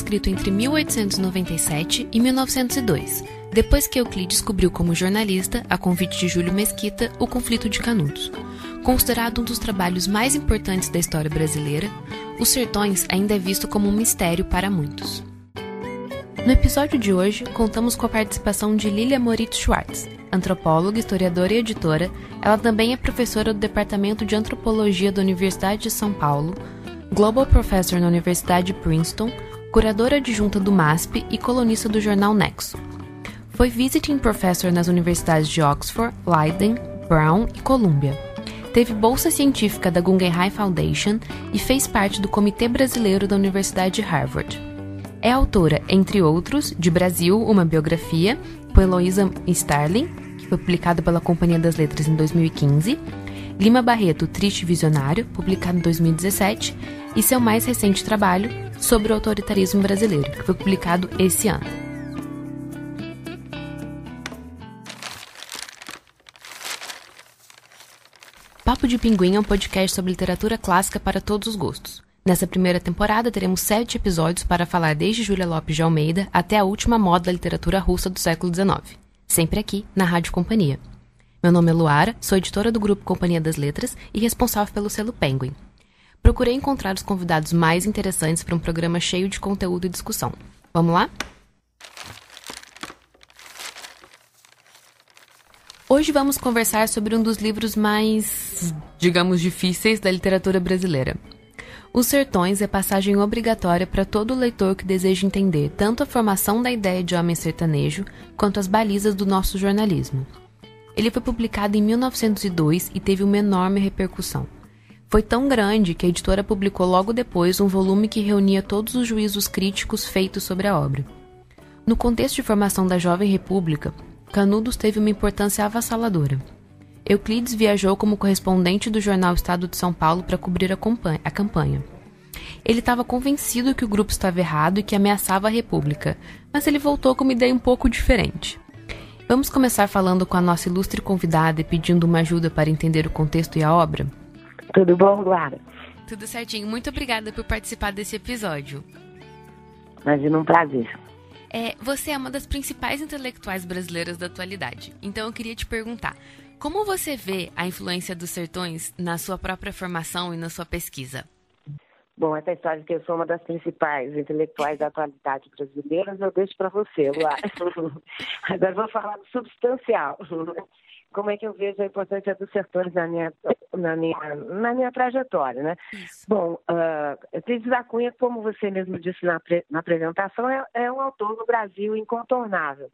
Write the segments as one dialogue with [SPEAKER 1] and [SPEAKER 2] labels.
[SPEAKER 1] Escrito entre 1897 e 1902, depois que Euclides descobriu como jornalista, a convite de Júlio Mesquita, o conflito de Canudos. Considerado um dos trabalhos mais importantes da história brasileira, Os Sertões ainda é visto como um mistério para muitos. No episódio de hoje, contamos com a participação de Lilia Moritz Schwartz, antropóloga, historiadora e editora. Ela também é professora do Departamento de Antropologia da Universidade de São Paulo, Global Professor na Universidade de Princeton, curadora adjunta do MASP e colunista do jornal Nexo. Foi Visiting Professor nas universidades de Oxford, Leiden, Brown e Columbia. Teve bolsa científica da Guggenheim Foundation e fez parte do Comitê Brasileiro da Universidade de Harvard. É autora, entre outros, de Brasil, uma biografia, por Heloísa Starling, que foi publicada pela Companhia das Letras em 2015, Lima Barreto, Triste Visionário, publicado em 2017, e seu mais recente trabalho, sobre o autoritarismo brasileiro, que foi publicado esse ano. Papo de Pinguim é um podcast sobre literatura clássica para todos os gostos. Nessa primeira temporada, teremos sete episódios para falar desde Júlia Lopes de Almeida até a última moda da literatura russa do século XIX. Sempre aqui, na Rádio Companhia. Meu nome é Luara, sou editora do grupo Companhia das Letras e responsável pelo selo Penguin. Procurei encontrar os convidados mais interessantes para um programa cheio de conteúdo e discussão. Vamos lá? Hoje vamos conversar sobre um dos livros mais, digamos, difíceis da literatura brasileira, os Sertões é passagem obrigatória para todo leitor que deseja entender tanto a formação da ideia de homem sertanejo quanto as balizas do nosso jornalismo. Ele foi publicado em 1902 e teve uma enorme repercussão. Foi tão grande que a editora publicou logo depois um volume que reunia todos os juízos críticos feitos sobre a obra. No contexto de formação da Jovem República, Canudos teve uma importância avassaladora. Euclides viajou como correspondente do jornal Estado de São Paulo para cobrir a campanha. Ele estava convencido que o grupo estava errado e que ameaçava a República, mas ele voltou com uma ideia um pouco diferente. Vamos começar falando com a nossa ilustre convidada e pedindo uma ajuda para entender o contexto e a obra?
[SPEAKER 2] Tudo bom, Lara?
[SPEAKER 1] Tudo certinho. Muito obrigada por participar desse episódio.
[SPEAKER 2] Imagina um prazer.
[SPEAKER 1] É, você é uma das principais intelectuais brasileiras da atualidade. Então eu queria te perguntar: como você vê a influência dos sertões na sua própria formação e na sua pesquisa?
[SPEAKER 2] Bom, essa história de que eu sou uma das principais intelectuais da atualidade brasileira, eu deixo para você, Luar. Agora vou falar do substancial. Como é que eu vejo a importância dos sertões na minha, na minha, na minha trajetória, né? Isso. Bom, uh, Cris da Cunha, como você mesmo disse na, na apresentação, é, é um autor no Brasil incontornável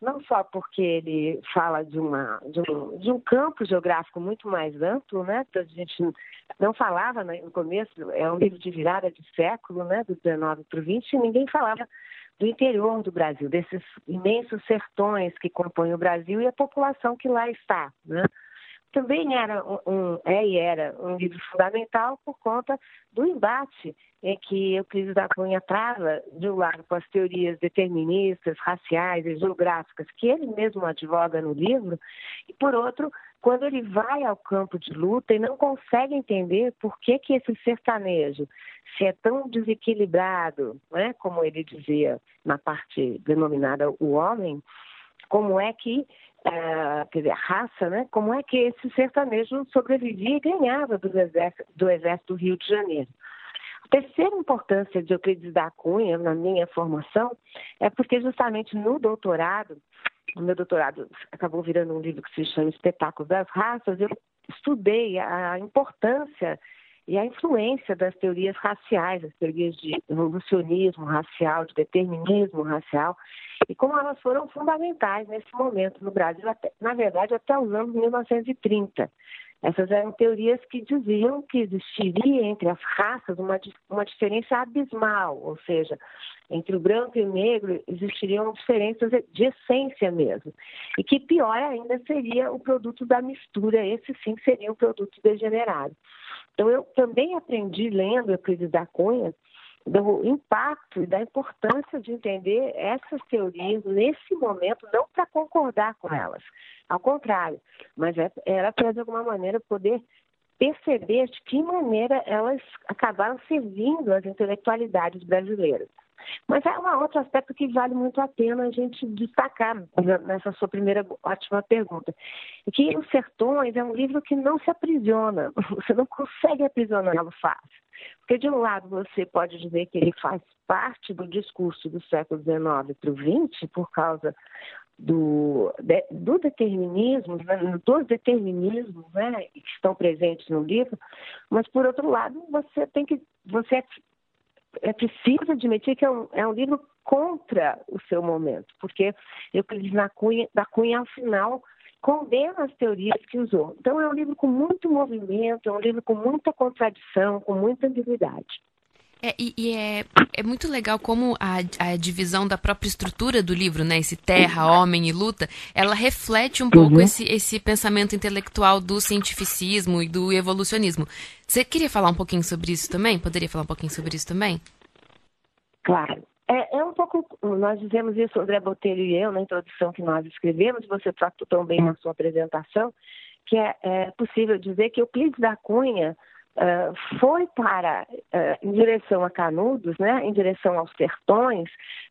[SPEAKER 2] não só porque ele fala de, uma, de, um, de um campo geográfico muito mais amplo, né? Que a gente não falava no começo, é um livro de virada de século, né? Do 19 para o 20, e ninguém falava do interior do Brasil, desses imensos sertões que compõem o Brasil e a população que lá está, né? também era um, é e era um livro fundamental por conta do embate em que Euclides da Cunha trava de um lado com as teorias deterministas, raciais e geográficas que ele mesmo advoga no livro, e por outro, quando ele vai ao campo de luta e não consegue entender por que, que esse sertanejo, se é tão desequilibrado, né, como ele dizia na parte denominada o homem, como é que uh, quer dizer, raça, né? Como é que esse sertanejo sobrevivia e ganhava do exército, do exército do Rio de Janeiro. A terceira importância de Euclides da Cunha na minha formação é porque justamente no doutorado, o meu doutorado acabou virando um livro que se chama Espetáculos das Raças, eu estudei a importância e a influência das teorias raciais, as teorias de evolucionismo racial, de determinismo racial, e como elas foram fundamentais nesse momento no Brasil, até, na verdade, até os anos 1930. Essas eram teorias que diziam que existiria entre as raças uma, uma diferença abismal, ou seja, entre o branco e o negro existiriam diferenças de essência mesmo. E que pior ainda seria o produto da mistura, esse sim seria um produto degenerado. Então, eu também aprendi, lendo Euclides da Cunha, do impacto e da importância de entender essas teorias nesse momento, não para concordar com elas, ao contrário, mas é, era para, de alguma maneira, poder perceber de que maneira elas acabaram servindo as intelectualidades brasileiras. Mas há um outro aspecto que vale muito a pena a gente destacar nessa sua primeira ótima pergunta. Que Os Sertões é um livro que não se aprisiona, você não consegue aprisioná-lo fácil. Porque, de um lado, você pode dizer que ele faz parte do discurso do século XIX para o XX, por causa do, do determinismo, né, dos determinismos né, que estão presentes no livro, mas por outro lado você tem que você é, é preciso admitir que é um, é um, livro contra o seu momento, porque Euclides da Cunha, da Cunha ao final condena as teorias que usou. Então é um livro com muito movimento, é um livro com muita contradição, com muita ambiguidade.
[SPEAKER 1] É, e, e é, é muito legal como a, a divisão da própria estrutura do livro, né? Esse terra, homem e luta, ela reflete um pouco uhum. esse, esse pensamento intelectual do cientificismo e do evolucionismo. Você queria falar um pouquinho sobre isso também? Poderia falar um pouquinho sobre isso também?
[SPEAKER 2] Claro. É, é um pouco, nós dizemos isso, André Botelho e eu, na introdução que nós escrevemos, você tratou tão bem na sua apresentação, que é, é possível dizer que o Euclides da Cunha Foi para uh, em direção a Canudos, né, em direção aos sertões,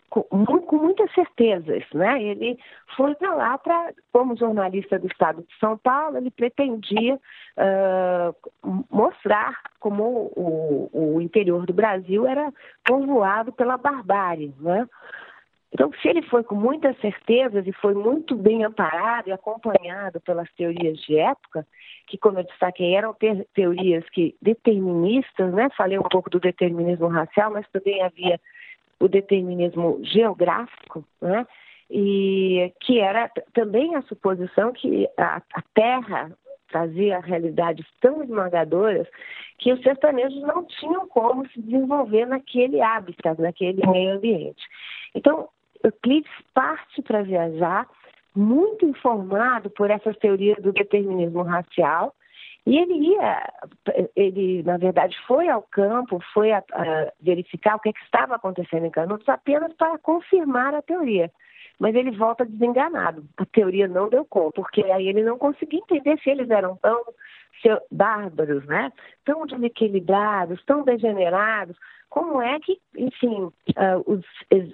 [SPEAKER 2] com, com muitas certezas, né? Ele foi para lá para, como jornalista do Estado de São Paulo, ele pretendia uh, mostrar como o, o, interior do Brasil era povoado pela barbárie, né? Então, se ele foi com muitas certezas e foi muito bem amparado e acompanhado pelas teorias de época, que, como eu destaquei, eram teorias que deterministas, né? Falei um pouco do determinismo racial, mas também havia o determinismo geográfico, né? E que era também a suposição que a, a Terra trazia realidades tão esmagadoras que os sertanejos não tinham como se desenvolver naquele hábitat, naquele meio ambiente. Então, Euclides parte para viajar muito informado por essas teorias do determinismo racial e ele ia, ele na verdade foi ao campo, foi a, a verificar o que, é que, estava acontecendo em Canudos apenas para confirmar a teoria. Mas ele volta desenganado. A teoria não deu conta, porque aí ele não conseguia entender se eles eram tão bárbaros, né? tão desequilibrados, tão degenerados, como é que, enfim, uh, os,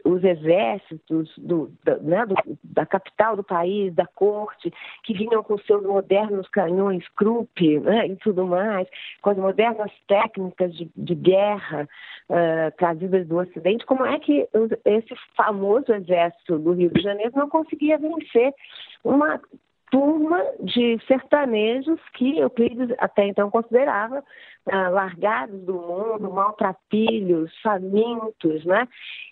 [SPEAKER 2] os, exércitos do, da, né, do, da, capital do país, da corte, que vinham com seus modernos canhões Krupp né, e tudo mais, com as modernas técnicas de, de guerra uh, trazidas do Ocidente, como é que esse famoso exército do Rio de Janeiro não conseguia vencer uma turma de sertanejos que Euclides até então considerava ah, largados do mundo, maltrapilhos, famintos, né?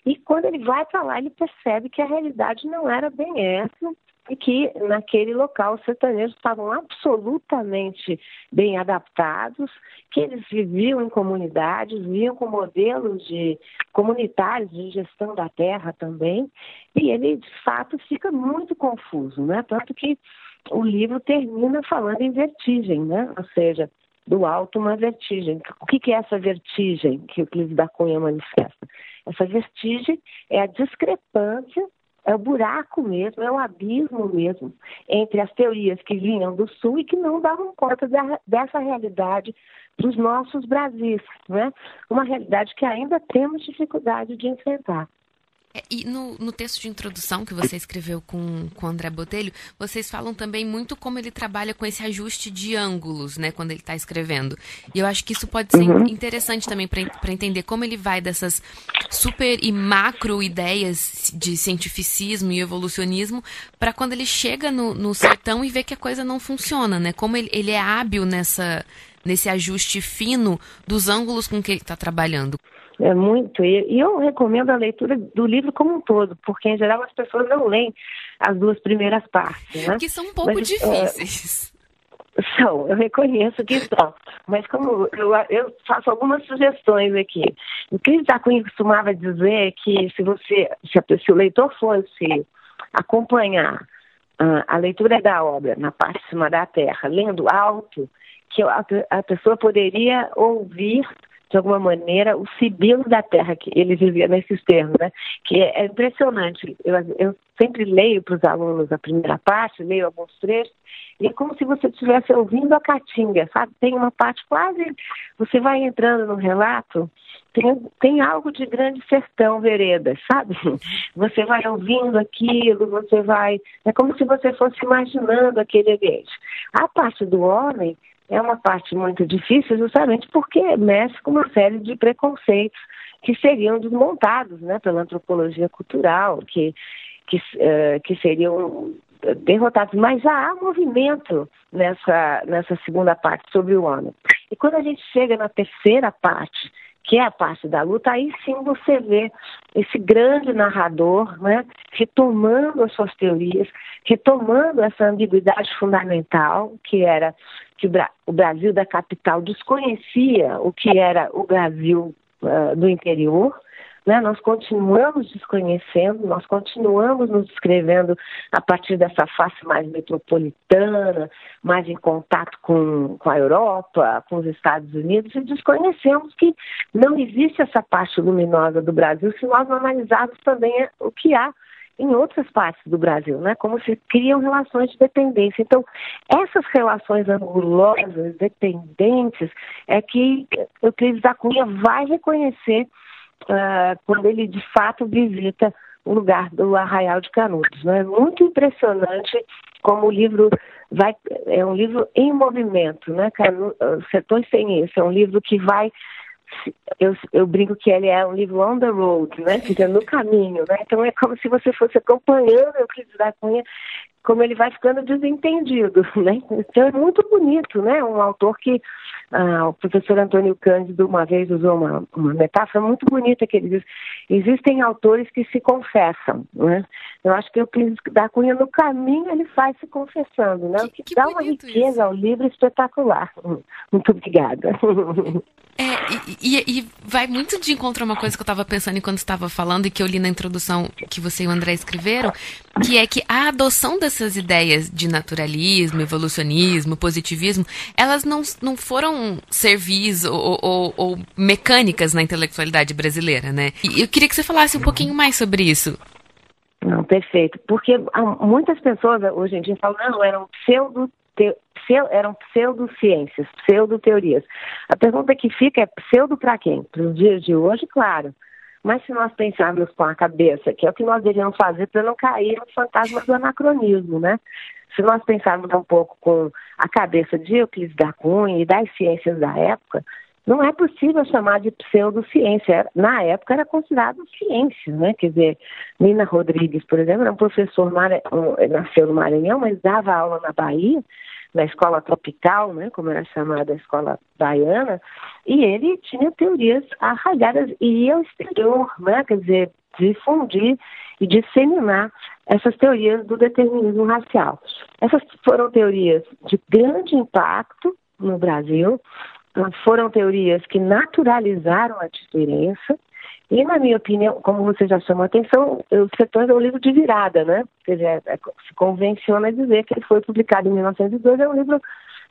[SPEAKER 2] E quando ele vai para lá, ele percebe que a realidade não era bem essa e que naquele local os sertanejos estavam absolutamente bem adaptados, que eles viviam em comunidades, viviam com modelos de comunitários de gestão da terra também, e ele de fato fica muito confuso, né? Tanto que o livro termina falando em vertigem, né? Ou seja, do alto uma vertigem. O que é essa vertigem que o Clívis da Cunha manifesta? Essa vertigem é a discrepância, é o buraco mesmo, é o abismo mesmo entre as teorias que vinham do Sul e que não davam conta dessa realidade dos nossos Brasis, né? Uma realidade que ainda temos dificuldade de enfrentar.
[SPEAKER 1] É, e no, no, texto de introdução que você escreveu com, com o André Botelho, vocês falam também muito como ele trabalha com esse ajuste de ângulos, né, quando ele está escrevendo. E eu acho que isso pode ser uhum. interessante também para entender como ele vai dessas super e macro ideias de cientificismo e evolucionismo para quando ele chega no, no sertão e vê que a coisa não funciona, né? Como ele, ele é hábil nessa, nesse ajuste fino dos ângulos com que ele está trabalhando.
[SPEAKER 2] É muito. E, eu recomendo a leitura do livro como um todo, porque em geral as pessoas não leem as duas primeiras partes. Né?
[SPEAKER 1] Que são um pouco Mas, difíceis.
[SPEAKER 2] É, são, eu reconheço que são. Mas como eu, eu faço algumas sugestões aqui. O Cris da Cunha costumava dizer que se você, se, a, se o leitor fosse acompanhar uh, a leitura da obra na parte de cima da terra, lendo alto, que a, a pessoa poderia ouvir de alguma maneira, o sibilo da terra, que ele vivia nesses termos, né? Que é, é impressionante. Eu, eu sempre leio para os alunos a primeira parte, leio alguns trechos, e é como se você estivesse ouvindo a caatinga, sabe? Tem uma parte quase. Você vai entrando no relato, tem, tem algo de grande sertão, veredas, sabe? Você vai ouvindo aquilo, você vai. É como se você fosse imaginando aquele ambiente. A parte do homem é uma parte muito difícil, justamente porque mexe com uma série de preconceitos que seriam desmontados né, pela antropologia cultural, que, que, uh, que seriam derrotados. Mas já há movimento nessa, nessa segunda parte sobre o homem. E quando a gente chega na terceira parte, que é a parte da luta, aí sim você vê esse grande narrador né, retomando as suas teorias, retomando essa ambiguidade fundamental, que era que o Brasil da capital desconhecia o que era o Brasil uh, do interior, né? Nós continuamos desconhecendo, nós continuamos nos descrevendo a partir dessa face mais metropolitana, mais em contato com, com a Europa, com os Estados Unidos, e desconhecemos que não existe essa parte luminosa do Brasil se nós não analisarmos também o que há em outras partes do Brasil, né? Como se criam relações de dependência. Então, essas relações angulosas, dependentes, é que Euclides da Cunha vai reconhecer uh, quando ele de fato visita o lugar do Arraial de Canudos. Né? É muito impressionante como o livro vai, é um livro em movimento, né? Canu, Sertões Sem Isso, é um livro que vai eu, eu brinco que ele é um livro on the road, né? Fica no caminho, né? Então é como se você fosse acompanhando o Euclides da Cunha como ele vai ficando desentendido, né? Então é muito bonito, né? Um autor que ah, o professor Antônio Cândido uma vez usou uma, uma metáfora muito bonita que ele diz: existem autores que se confessam, né? Eu acho que o Clínico da Cunha no caminho ele vai se confessando, né? O que, que dá uma riqueza isso. ao livro espetacular. Muito obrigada.
[SPEAKER 1] É, e, e, e, vai muito de encontro a uma coisa que eu estava pensando enquanto estava falando e que eu li na introdução que você e o André escreveram, que é que a adoção dessas ideias de naturalismo, evolucionismo, positivismo, elas não, não foram servis ou, ou, ou mecânicas na intelectualidade brasileira, né? E eu queria que você falasse um pouquinho mais sobre isso.
[SPEAKER 2] Não, perfeito. Porque muitas pessoas hoje em dia falam, não, eram pseudo te, eram pseudociências, pseudo-teorias. A pergunta que fica é pseudo para quem? Para os dias de hoje, claro. Mas se nós pensarmos com a cabeça, que é o que nós devemos fazer para não cair no fantasma do anacronismo, né? Se nós pensarmos um pouco com a cabeça de Euclides da Cunha e das ciências da época, não é possível chamar de pseudociência. Na época era considerado ciência, né? Quer dizer, Nina Rodrigues, por exemplo, era um professor, nasceu no Maranhão, mas dava aula na Bahia, na escola tropical, né? Como era chamada a escola baiana, e ele tinha teorias arraigadas e ia ao exterior, né? Quer dizer, difundir e disseminar essas teorias do determinismo racial. Essas foram teorias de grande impacto no Brasil, foram teorias que naturalizaram a diferença. E, na minha opinião, como você já chamou a atenção, o setor é um livro de virada, né? Quer dizer, é, se convenciona dizer que ele foi publicado em 1902, é um livro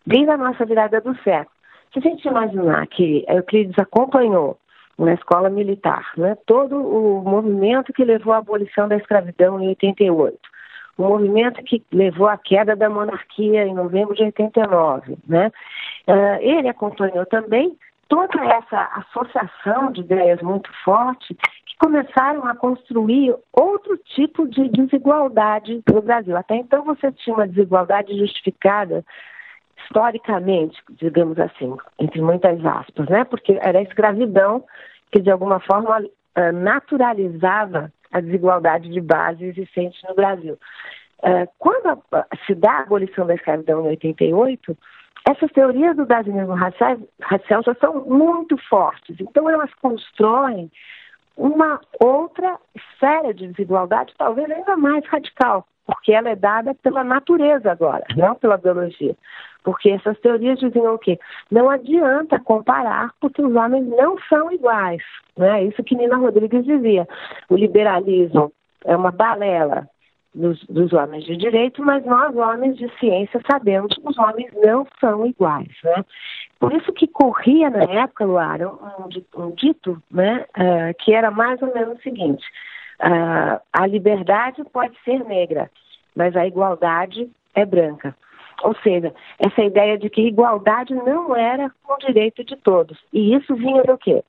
[SPEAKER 2] desde a nossa virada do século. Se a gente imaginar que Euclides acompanhou na escola militar, né, todo o movimento que levou à abolição da escravidão em 88, o movimento que levou à queda da monarquia em novembro de 89. Né? Uh, ele acompanhou também toda essa associação de ideias muito forte que começaram a construir outro tipo de desigualdade no Brasil. Até então você tinha uma desigualdade justificada historicamente, digamos assim, entre muitas aspas, né? Porque era a escravidão que de alguma forma ah, naturalizava a desigualdade de base existente no Brasil. Uh, quando se dá a abolição da escravidão em 88, essas teorias do darwinismo racial, já são muito fortes. Então, elas constroem uma outra esfera de desigualdade, talvez ainda mais radical, porque ela é dada pela natureza agora, não pela biologia. Porque essas teorias diziam o quê? Não adianta comparar, porque os homens não são iguais. Né? Isso que Nina Rodrigues dizia. O liberalismo é uma balela. Dos, dos, homens de direito, mas nós, homens de ciência, sabemos que os homens não são iguais. Né? Por isso que corria na época, Luara, um, um dito né, uh, que era mais ou menos o seguinte: uh, a liberdade pode ser negra, mas a igualdade é branca. Ou seja, essa ideia de que igualdade não era um direito de todos. E isso vinha do quê?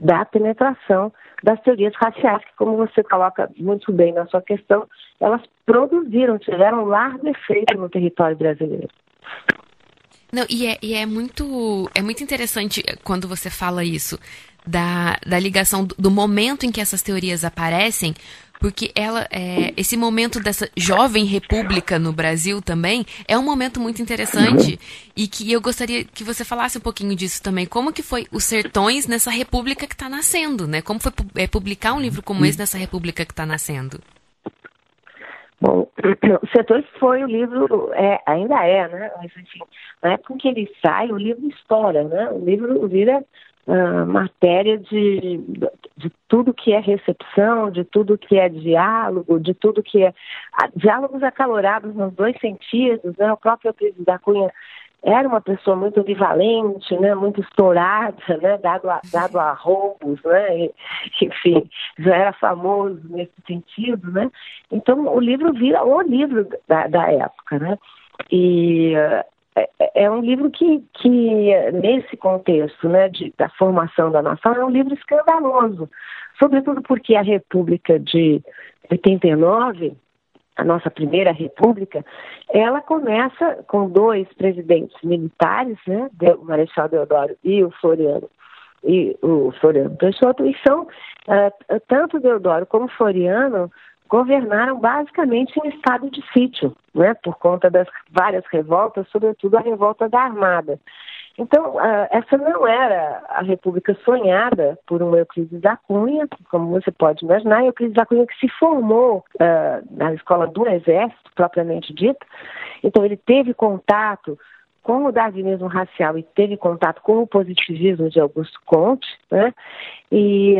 [SPEAKER 2] Da penetração das teorias raciais, que, como você coloca muito bem na sua questão, elas produziram, tiveram um largo efeito no território brasileiro.
[SPEAKER 1] Não, e é, e é muito é muito interessante quando você fala isso da, da ligação do, do momento em que essas teorias aparecem porque ela é, esse momento dessa jovem república no Brasil também é um momento muito interessante e que eu gostaria que você falasse um pouquinho disso também como que foi os sertões nessa república que está nascendo né como foi é, publicar um livro como esse nessa república que está nascendo
[SPEAKER 2] Bom, o Sertões foi o livro, é, ainda é, né? Mas, enfim, na época em que ele sai, o livro estoura, né? O livro vira uh, matéria de, de tudo que é recepção, de tudo que é diálogo, de tudo que é. diálogos acalorados nos dois sentidos, né? O próprio Euclides da Cunha era uma pessoa muito ambivalente, né, muito estourada, né, dado a, dado a roubos, né, e, enfim, já era famoso nesse sentido, né. Então o livro vira o livro da, da época, né. E é, um livro que, que, nesse contexto né, de, da formação da nação, é um livro escandaloso, sobretudo porque a República de 89, a nossa primeira República, ela começa com dois presidentes militares, né, o Marechal Deodoro e o Floriano, e o Floriano Peixoto, e são, uh, tanto Deodoro como Floriano, governaram basicamente em estado de sítio, né, por conta das várias revoltas, sobretudo a revolta da Armada. Então, uh, essa não era a república sonhada por um Euclides da Cunha, como você pode imaginar, Euclides da Cunha que se formou uh, na escola do Exército, propriamente dita, então ele teve contato com o darwinismo racial e teve contato com o positivismo de Augusto Comte, né? E,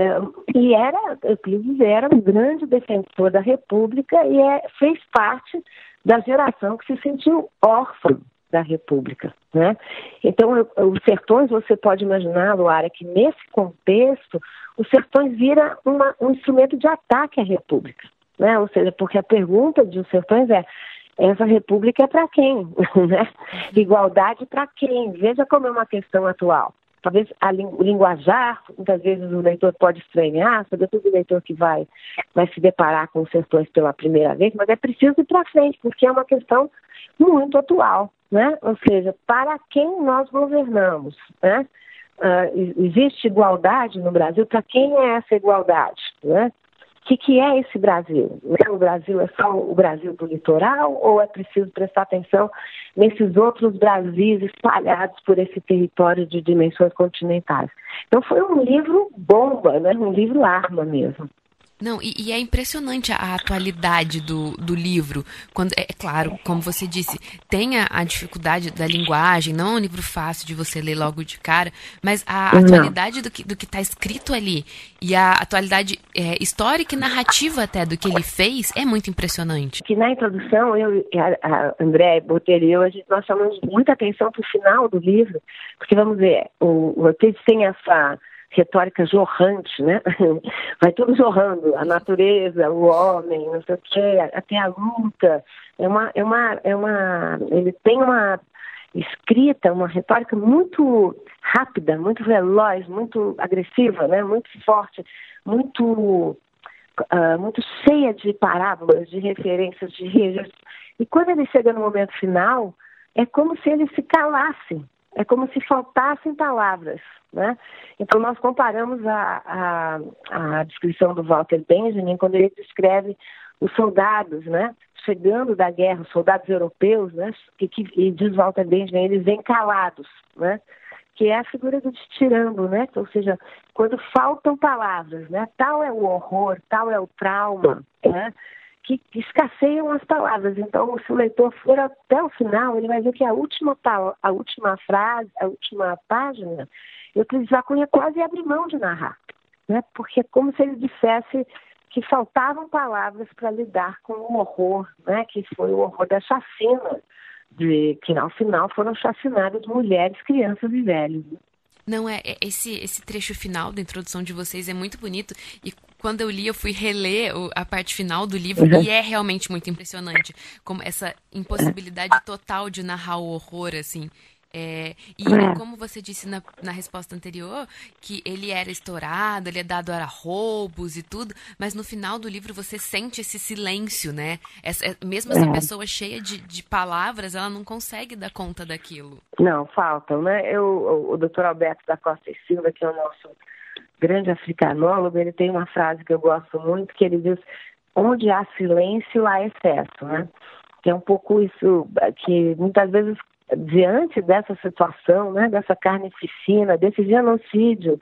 [SPEAKER 2] e era, Euclides era um grande defensor da República e é, fez parte da geração que se sentiu órfã da República, né? Então, os sertões, você pode imaginar, Luara, que nesse contexto, os sertões vira uma, um instrumento de ataque à República, né? Ou seja, porque a pergunta de os sertões é essa república é para quem? Né? Igualdade para quem? Veja como é uma questão atual. Talvez a linguajar, muitas vezes o leitor pode estranhar, sobretudo o leitor que vai, vai se deparar com os sertões pela primeira vez, mas é preciso ir para frente, porque é uma questão muito atual. Né? Ou seja, para quem nós governamos? Né? Uh, existe igualdade no Brasil? Para quem é essa igualdade? Né? Que, que é esse Brasil? O Brasil é só o Brasil do litoral ou é preciso prestar atenção nesses outros Brasis espalhados por esse território de dimensões continentais? Então foi um livro bomba, né? um livro arma mesmo.
[SPEAKER 1] Não, e, e, é impressionante a, a, atualidade do, do livro. Quando é, é claro, como você disse, tem a, a, dificuldade da linguagem, não é um livro fácil de você ler logo de cara, mas a não. atualidade do que do está escrito ali e a atualidade é, histórica e narrativa até do que ele fez é muito impressionante.
[SPEAKER 2] Que na introdução, eu, a, a André Botelho e eu, a gente, nós chamamos muita atenção para o final do livro, porque vamos ver, o, o texto tem essa retórica jorrante, né? Vai tudo jorrando, a natureza, o homem, não sei o quê, até a luta. É uma, é uma, é uma, ele tem uma escrita, uma retórica muito rápida, muito veloz, muito agressiva, né? Muito forte, muito, uh, muito cheia de parábolas, de referências, de registros. E quando ele chega no momento final, é como se ele se calasse, é como se faltassem palavras. Né? Então, nós comparamos a, a, a descrição do Walter Benjamin quando ele descreve os soldados, né, chegando da guerra, os soldados europeus, né, que, que, e diz Walter Benjamin, eles vêm calados, né, que é a figura do tirando, né, ou seja, quando faltam palavras, né, tal é o horror, tal é o trauma, né, que escasseiam as palavras. Então, se o leitor for até o final, ele vai ver que a última, a última frase, a última página, Euclides da Cunha quase abre mão de narrar, né? porque é como se ele dissesse que faltavam palavras para lidar com o horror, né, que foi o horror da chacina, de que ao final foram chacinadas mulheres, crianças e velhos.
[SPEAKER 1] Não, é, é, esse, esse trecho final da introdução de vocês é muito bonito. E quando eu li, eu fui reler a parte final do livro uhum. e é realmente muito impressionante. Como essa impossibilidade total de narrar o horror, assim. É, e é. como você disse na, na resposta anterior, que ele era estourado, ele é dado a roubos e tudo, mas no final do livro você sente esse silêncio, né? Essa, é, mesmo essa é. pessoa cheia de, de palavras, ela não consegue dar conta daquilo.
[SPEAKER 2] Não, faltam, né? Eu, o, o doutor Alberto da Costa e Silva, que é o nosso grande africanólogo, ele tem uma frase que eu gosto muito, que ele diz, onde há silêncio, há excesso, né? Que é um pouco isso que muitas vezes diante dessa situação, né, dessa carnificina, desse genocídio,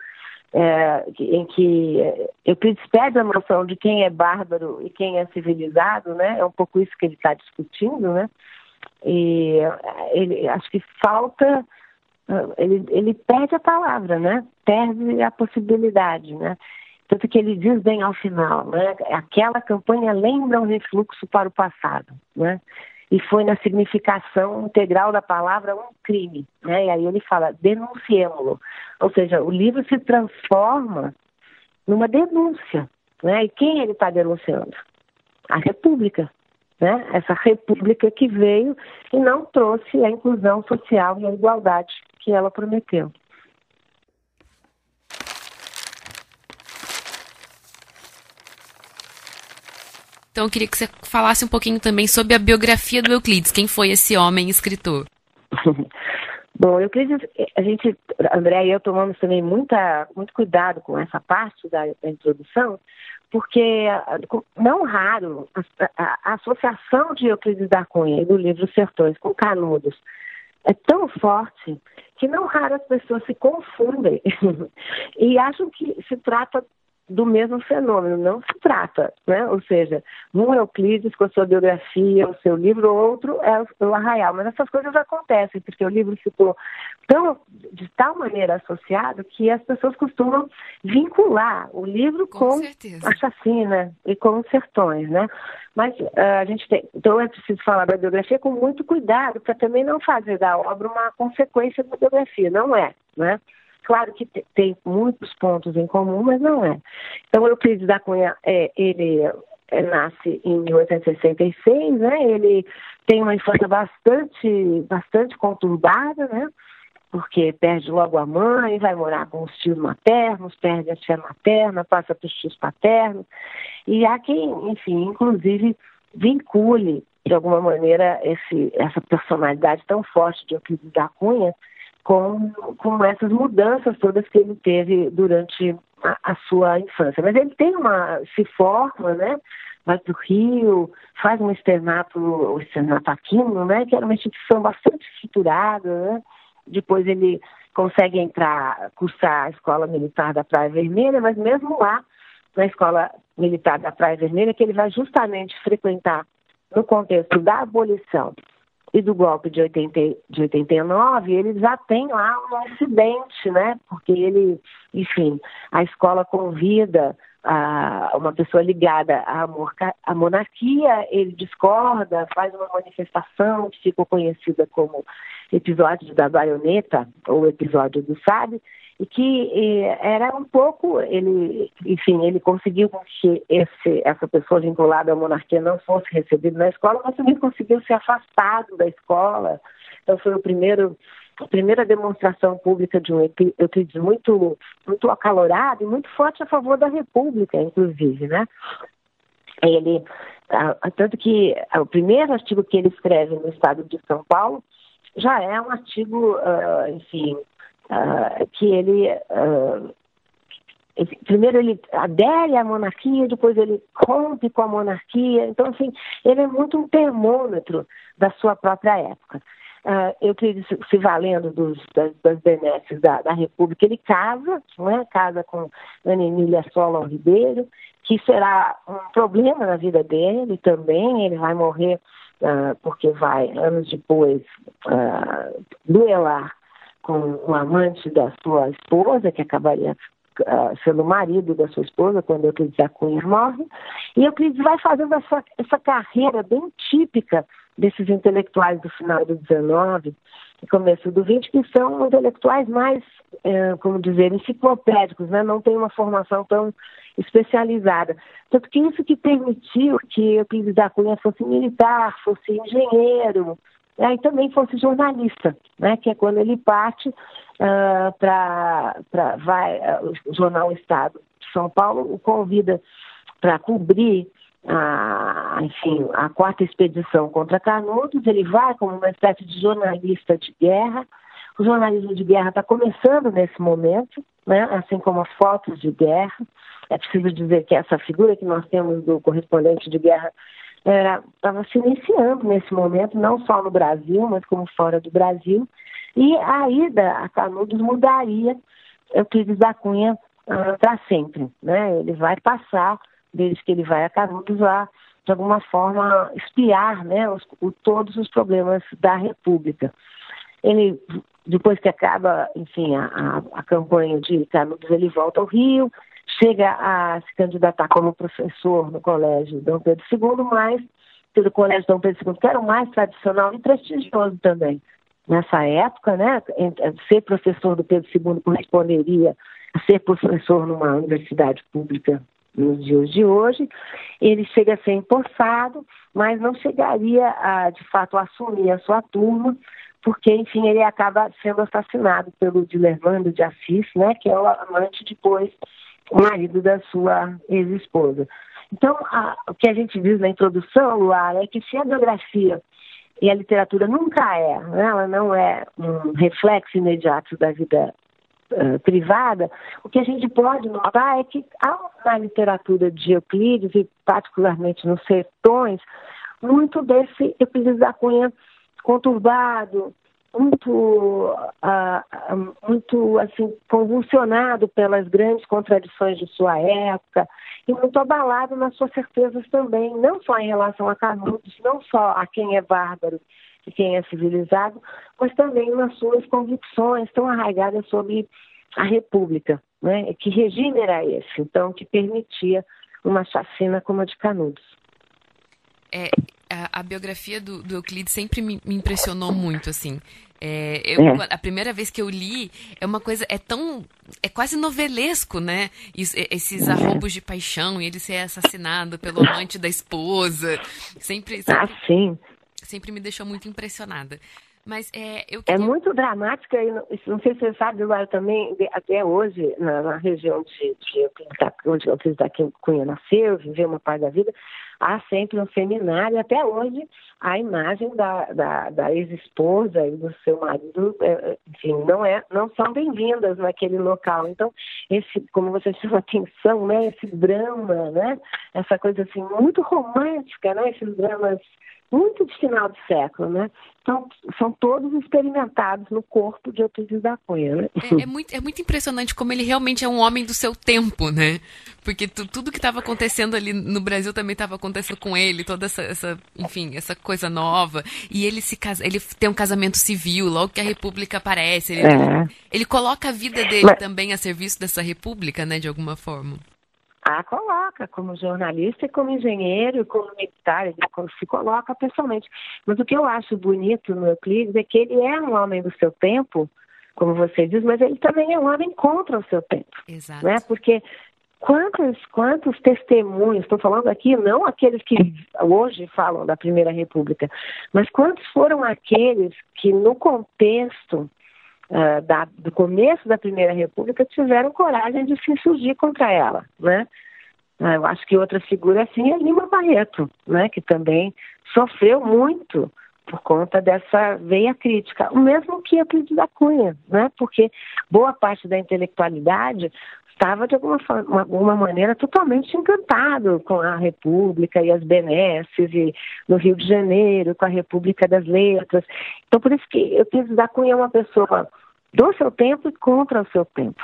[SPEAKER 2] é, em que Euclides pede a noção de quem é bárbaro e quem é civilizado, né? É um pouco isso que ele está discutindo, né? E ele, acho que falta, ele, ele perde a palavra, né? Perde a possibilidade, né? Tanto que ele diz bem ao final, né? Aquela campanha lembra um refluxo para o passado, né? E foi na significação integral da palavra um crime. Né? E aí ele fala, denunciemo-lo. Ou seja, o livro se transforma numa denúncia. Né? E quem ele está denunciando? A República. Né? Essa República que veio e não trouxe a inclusão social e a igualdade que ela prometeu.
[SPEAKER 1] Então eu queria que você falasse um pouquinho também sobre a biografia do Euclides. Quem foi esse homem escritor?
[SPEAKER 2] Bom, Euclides, a gente, André e eu tomamos também muita, muito cuidado com essa parte da, da introdução, porque não raro a, a, a, associação de Euclides da Cunha e do livro Sertões com Canudos é tão forte que não raro as pessoas se confundem e acham que se trata do mesmo fenômeno, não se trata, né? Ou seja, um é Euclides com a sua biografia, o seu livro, outro é o Arraial. Mas essas coisas acontecem, porque o livro ficou tão, de tal maneira associado que as pessoas costumam vincular o livro com, com a chacina e com os sertões, né? Mas uh, a gente tem, então é preciso falar da biografia com muito cuidado para também não fazer da obra uma consequência da biografia, não é, né? Claro que tem muitos pontos em comum, mas não é. Então, Euclides da Cunha, é, ele é, nasce em 1866, né? Ele tem uma infância bastante, bastante conturbada, né? Porque perde logo a mãe, vai morar com os tios maternos, perde a tia materna, passa para os tios paternos. E há quem, enfim, inclusive vincule de alguma maneira esse, essa personalidade tão forte de Euclides da Cunha com, com essas mudanças todas que ele teve durante a, a sua infância. Mas ele tem uma, se forma, né? vai para o Rio, faz um externato, o externato Aquino, né, que era uma instituição bastante estruturada, né? Depois ele consegue entrar, cursar a Escola Militar da Praia Vermelha, mas mesmo lá, na Escola Militar da Praia Vermelha, que ele vai justamente frequentar no contexto da abolição e do golpe de, 80, de 89, ele já tem lá um incidente, né? Porque ele, enfim, a escola convida a, uma pessoa ligada à, à monarquia, ele discorda, faz uma manifestação que ficou conhecida como episódio da baioneta, ou episódio do Sabe, e que eh, era um pouco, ele, enfim, ele conseguiu que esse, essa pessoa vinculada à monarquia não fosse recebida na escola, mas também conseguiu ser afastado da escola. Então foi o primeiro, a primeira demonstração pública de um Euclides muito, muito acalorado e muito forte a favor da República, inclusive, né? Ele, tanto que o primeiro artigo que ele escreve no Estado de São Paulo já é um artigo, uh, enfim, uh, que ele. Uh, primeiro ele adere à monarquia, depois ele rompe com a monarquia. Então, assim, ele é muito um termômetro da sua própria época. Uh, eu creio se valendo dos, das, das benesses da, da, República, ele casa, é? casa com Ana Emília Solon Ribeiro, que será um problema na vida dele também, ele vai morrer uh, porque vai, anos depois, uh, duelar com o amante da sua esposa, que acabaria uh, sendo marido da sua esposa, quando Euclides da Cunha morre. E Euclides vai fazendo essa, essa carreira bem típica desses intelectuais do final do 19 e começo do 20, que são intelectuais mais, é, como dizer, enciclopédicos, né? não tem uma formação tão especializada. Tanto que isso que permitiu que Euclides da Cunha fosse militar, fosse engenheiro, né? e também fosse jornalista, né? que é quando ele parte uh, para vai uh, o jornal Estado de São Paulo o convida para cobrir a, enfim, a quarta expedição contra Canudos, ele vai como uma espécie de jornalista de guerra. O jornalismo de guerra está começando nesse momento, né? assim como as fotos de guerra. É preciso dizer que essa figura que nós temos do correspondente de guerra estava se iniciando nesse momento, não só no Brasil, mas como fora do Brasil. E a ida a Canudos mudaria Euclides da Cunha uh, para sempre. Né? Ele vai passar desde que ele vai a Canudos a, de alguma forma, espiar né, os, o, todos os problemas da República. Ele, depois que acaba, enfim, a, a, a campanha de Canudos, ele volta ao Rio, chega a se candidatar como professor no Colégio Dom Pedro II, mas pelo Colégio Dom Pedro II, que era o mais tradicional e prestigioso também. Nessa época, né, ser professor do Pedro II corresponderia a ser professor numa universidade pública nos dias de hoje. Ele chega a ser empossado, mas não chegaria a, de fato, assumir a sua turma, porque, enfim, ele acaba sendo assassinado pelo Dilermando de Assis, né, que é o amante depois, o marido da sua ex-esposa. Então, a, o que a gente diz na introdução, Luar, é que se a biografia e a literatura nunca é, né, ela não é um reflexo imediato da vida privada, o que a gente pode notar é que há na literatura de Euclides, e particularmente nos sertões, muito desse Euclides da Cunha conturbado, muito, uh, muito assim, convulsionado pelas grandes contradições de sua época e muito abalado nas suas certezas também, não só em relação a Canudos, não só a quem é bárbaro e quem é civilizado, mas também nas suas convicções tão arraigadas sobre a República, né? Que regime era esse, então, que permitia uma chacina como a de Canudos?
[SPEAKER 1] É, a, a biografia do, do, Euclides sempre me, me impressionou muito, assim. É, eu, é. A primeira vez que eu li, é uma coisa, é tão, é quase novelesco, né? Isso, esses arroubos de paixão e ele ser assassinado pelo amante da esposa. Sempre, sempre,
[SPEAKER 2] ah, sim.
[SPEAKER 1] sempre me deixou muito impressionada. Mas é, eu
[SPEAKER 2] é queria... É muito dramática, e não, não sei se você sabe, Eduardo, também, até hoje, na, na região de, de onde o da Cunha nasceu, viveu uma parte da vida, há sempre um seminário, até hoje, a imagem da, da, da ex-esposa e do seu marido, é, enfim, não, é, não são bem-vindas naquele local. Então, esse, como você chama atenção, né, esse drama, né, essa coisa assim, muito romântica, né, esses dramas muito de final de século, né? Então, são todos experimentados no corpo de Euclides da Cunha, né?
[SPEAKER 1] É, é, muito, é muito impressionante como ele realmente é um homem do seu tempo, né? Porque tu, tudo que estava acontecendo ali no Brasil também estava acontecendo com ele, toda essa, essa, enfim, essa coisa nova. E ele se casa, ele tem um casamento civil, logo que a República aparece. Ele, é. ele coloca a vida dele Mas... também a serviço dessa República, né, de alguma forma.
[SPEAKER 2] Ah, coloca, como jornalista e como engenheiro, como militar, ele se coloca pessoalmente. Mas o que eu acho bonito no Euclides é que ele é um homem do seu tempo, como você diz, mas ele também é um homem contra o seu tempo.
[SPEAKER 1] Exato.
[SPEAKER 2] Né? Porque quantos, quantos testemunhos, estou falando aqui não aqueles que hoje falam da Primeira República, mas quantos foram aqueles que no contexto uh, da, do começo da Primeira República tiveram coragem de se insurgir contra ela, né? Uh, eu acho que outra figura assim é Lima Barreto, né? Que também sofreu muito por conta dessa veia crítica, o mesmo que Euclides da Cunha, né? Porque boa parte da intelectualidade estava de alguma, forma, alguma maneira totalmente encantado com a República e as benesses e no Rio de Janeiro com a República das Letras. Então por isso que Euclides da Cunha é uma pessoa do seu tempo e contra o seu tempo.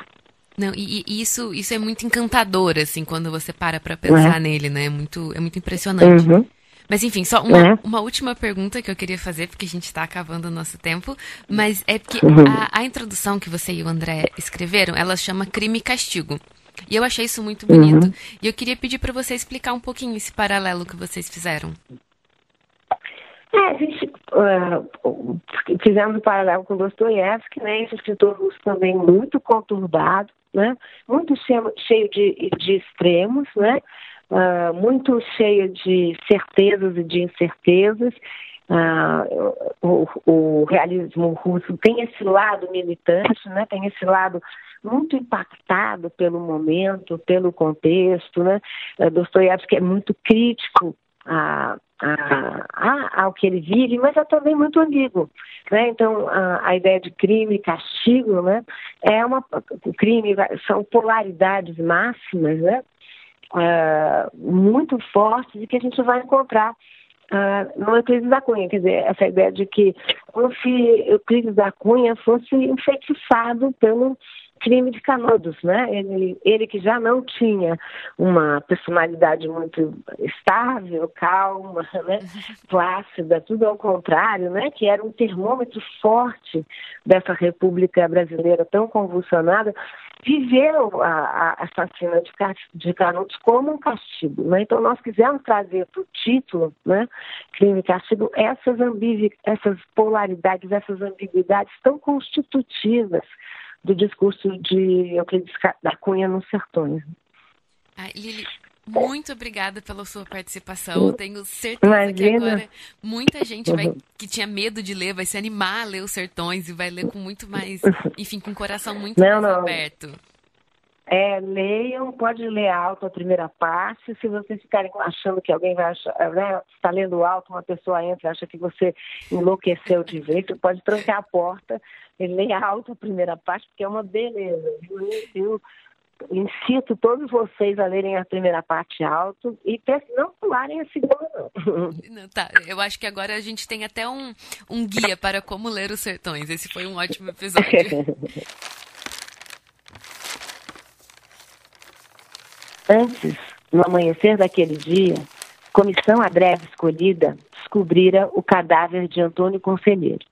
[SPEAKER 1] Não, e, e isso, isso é muito encantador, assim, quando você para para pensar é. nele, né? É muito, é muito impressionante. Uhum. Mas enfim, só uma, é. uma, última pergunta que eu queria fazer, porque a gente está acabando o nosso tempo. Mas é porque uhum. a, a, introdução que você e o André escreveram, ela chama Crime e Castigo. E eu achei isso muito bonito. Uhum. E eu queria pedir para você explicar um pouquinho esse paralelo que vocês fizeram.
[SPEAKER 2] É, a gente uh, fizemos um paralelo com Dostoiévski, né? Esse escritor russo também muito conturbado, né? Muito cheio, cheio de, de extremos, né? Uh, muito cheio de certezas e de incertezas. Uh, o, o, realismo russo tem esse lado militante, né? tem esse lado muito impactado pelo momento, pelo contexto. Né? Uh, Dostoiévski é muito crítico a, a, a, ao que ele vive, mas é também muito ambíguo. Né? Então, a, a, ideia de crime e castigo né? é uma. O crime são polaridades máximas, né? Uh, muito fortes e que a gente vai encontrar uh, no Euclides da Cunha. Quer dizer, essa ideia de que como se Euclides da Cunha fosse enfeitiçado pelo crime de Canudos, né? Ele, ele que já não tinha uma personalidade muito estável, calma, né? plácida, tudo ao contrário, né? Que era um termômetro forte dessa República Brasileira tão convulsionada, viveu a, a assassina de, de Canudos como um castigo. Né? Então, nós quisemos trazer para o título, né, crime e castigo, essas, essas polaridades, essas ambiguidades tão constitutivas do discurso de Euclides da Cunha nos sertões.
[SPEAKER 1] Ah, Lili, muito obrigada pela sua participação. Eu tenho certeza Imagina. que agora muita gente vai, uhum. que tinha medo de ler vai se animar a ler os sertões e vai ler com muito mais, enfim, com o coração muito não, mais não. aberto.
[SPEAKER 2] É, leiam, pode ler alto a primeira parte. Se vocês ficarem achando que alguém vai achar, né, está lendo alto, uma pessoa entra e acha que você enlouqueceu de vez, você pode trancar a porta e ler alto a primeira parte, porque é uma beleza. Eu, eu incito todos vocês a lerem a primeira parte alto e não pularem a segunda, não.
[SPEAKER 1] não. Tá, eu acho que agora a gente tem até um, um guia para como ler os sertões. Esse foi um ótimo episódio.
[SPEAKER 2] Antes, no amanhecer daquele dia, comissão a breve escolhida descobrira o cadáver de Antônio Conselheiro.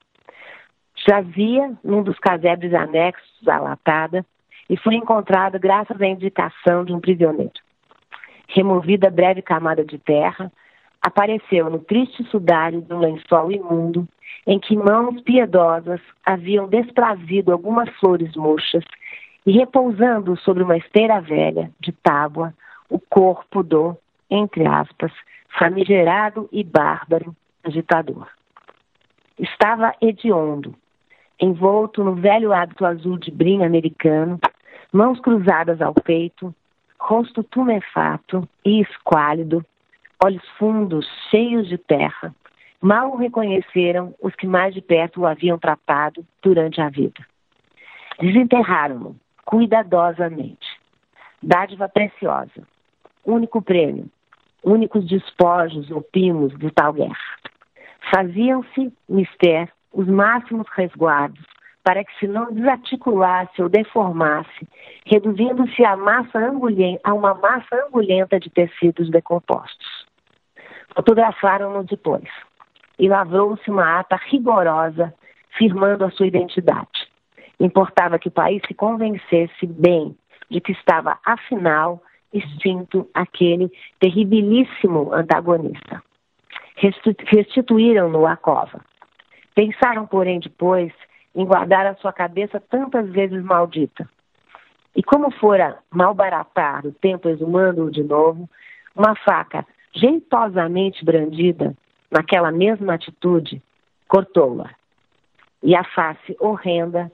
[SPEAKER 2] Jazia num dos casebres anexos à latada e foi encontrado graças à indicação de um prisioneiro. Removida a breve camada de terra, apareceu no triste sudário de um lençol imundo em que mãos piedosas haviam desprazido algumas flores murchas e repousando sobre uma esteira velha de tábua o corpo do, entre aspas, famigerado e bárbaro agitador. Estava hediondo, envolto no velho hábito azul de brim americano, mãos cruzadas ao peito, rosto tumefato e esquálido, olhos fundos cheios de terra. Mal o reconheceram os que mais de perto o haviam tratado durante a vida. Desenterraram-no cuidadosamente. Dádiva preciosa. Único prêmio. Únicos despojos ou primos de tal guerra. Faziam-se, mister, os máximos resguardos para que se não desarticulasse ou deformasse, reduzindo-se a, a uma massa angulhenta de tecidos decompostos. Fotografaram-no depois e lavrou-se uma ata rigorosa firmando a sua identidade. Importava que o país se convencesse bem de que estava, afinal, extinto aquele terribilíssimo antagonista. Restituíram-no à cova. Pensaram, porém, depois em guardar a sua cabeça tantas vezes maldita. E como fora malbaratar o tempo exumando-o de novo, uma faca jeitosamente brandida, naquela mesma atitude, cortou-a. E a face horrenda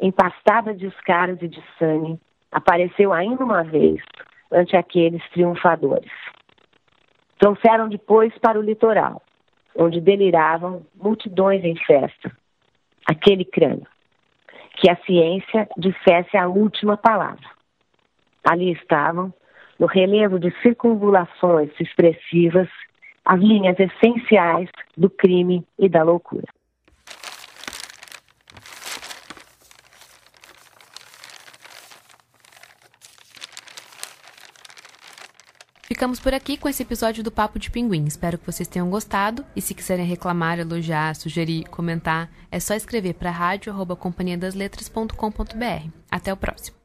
[SPEAKER 2] empastada de escaras e de sangue, apareceu ainda uma vez ante aqueles triunfadores. Trouxeram depois para o litoral, onde deliravam multidões em festa, aquele crânio, que a ciência dissesse a última palavra. Ali estavam, no relevo de circunvulações expressivas, as linhas essenciais do crime e da loucura.
[SPEAKER 1] Ficamos por aqui com esse episódio do Papo de Pinguim. Espero que vocês tenham gostado. E se quiserem reclamar, elogiar, sugerir, comentar, é só escrever para rádio.companhiadasletras.com.br. Até o próximo.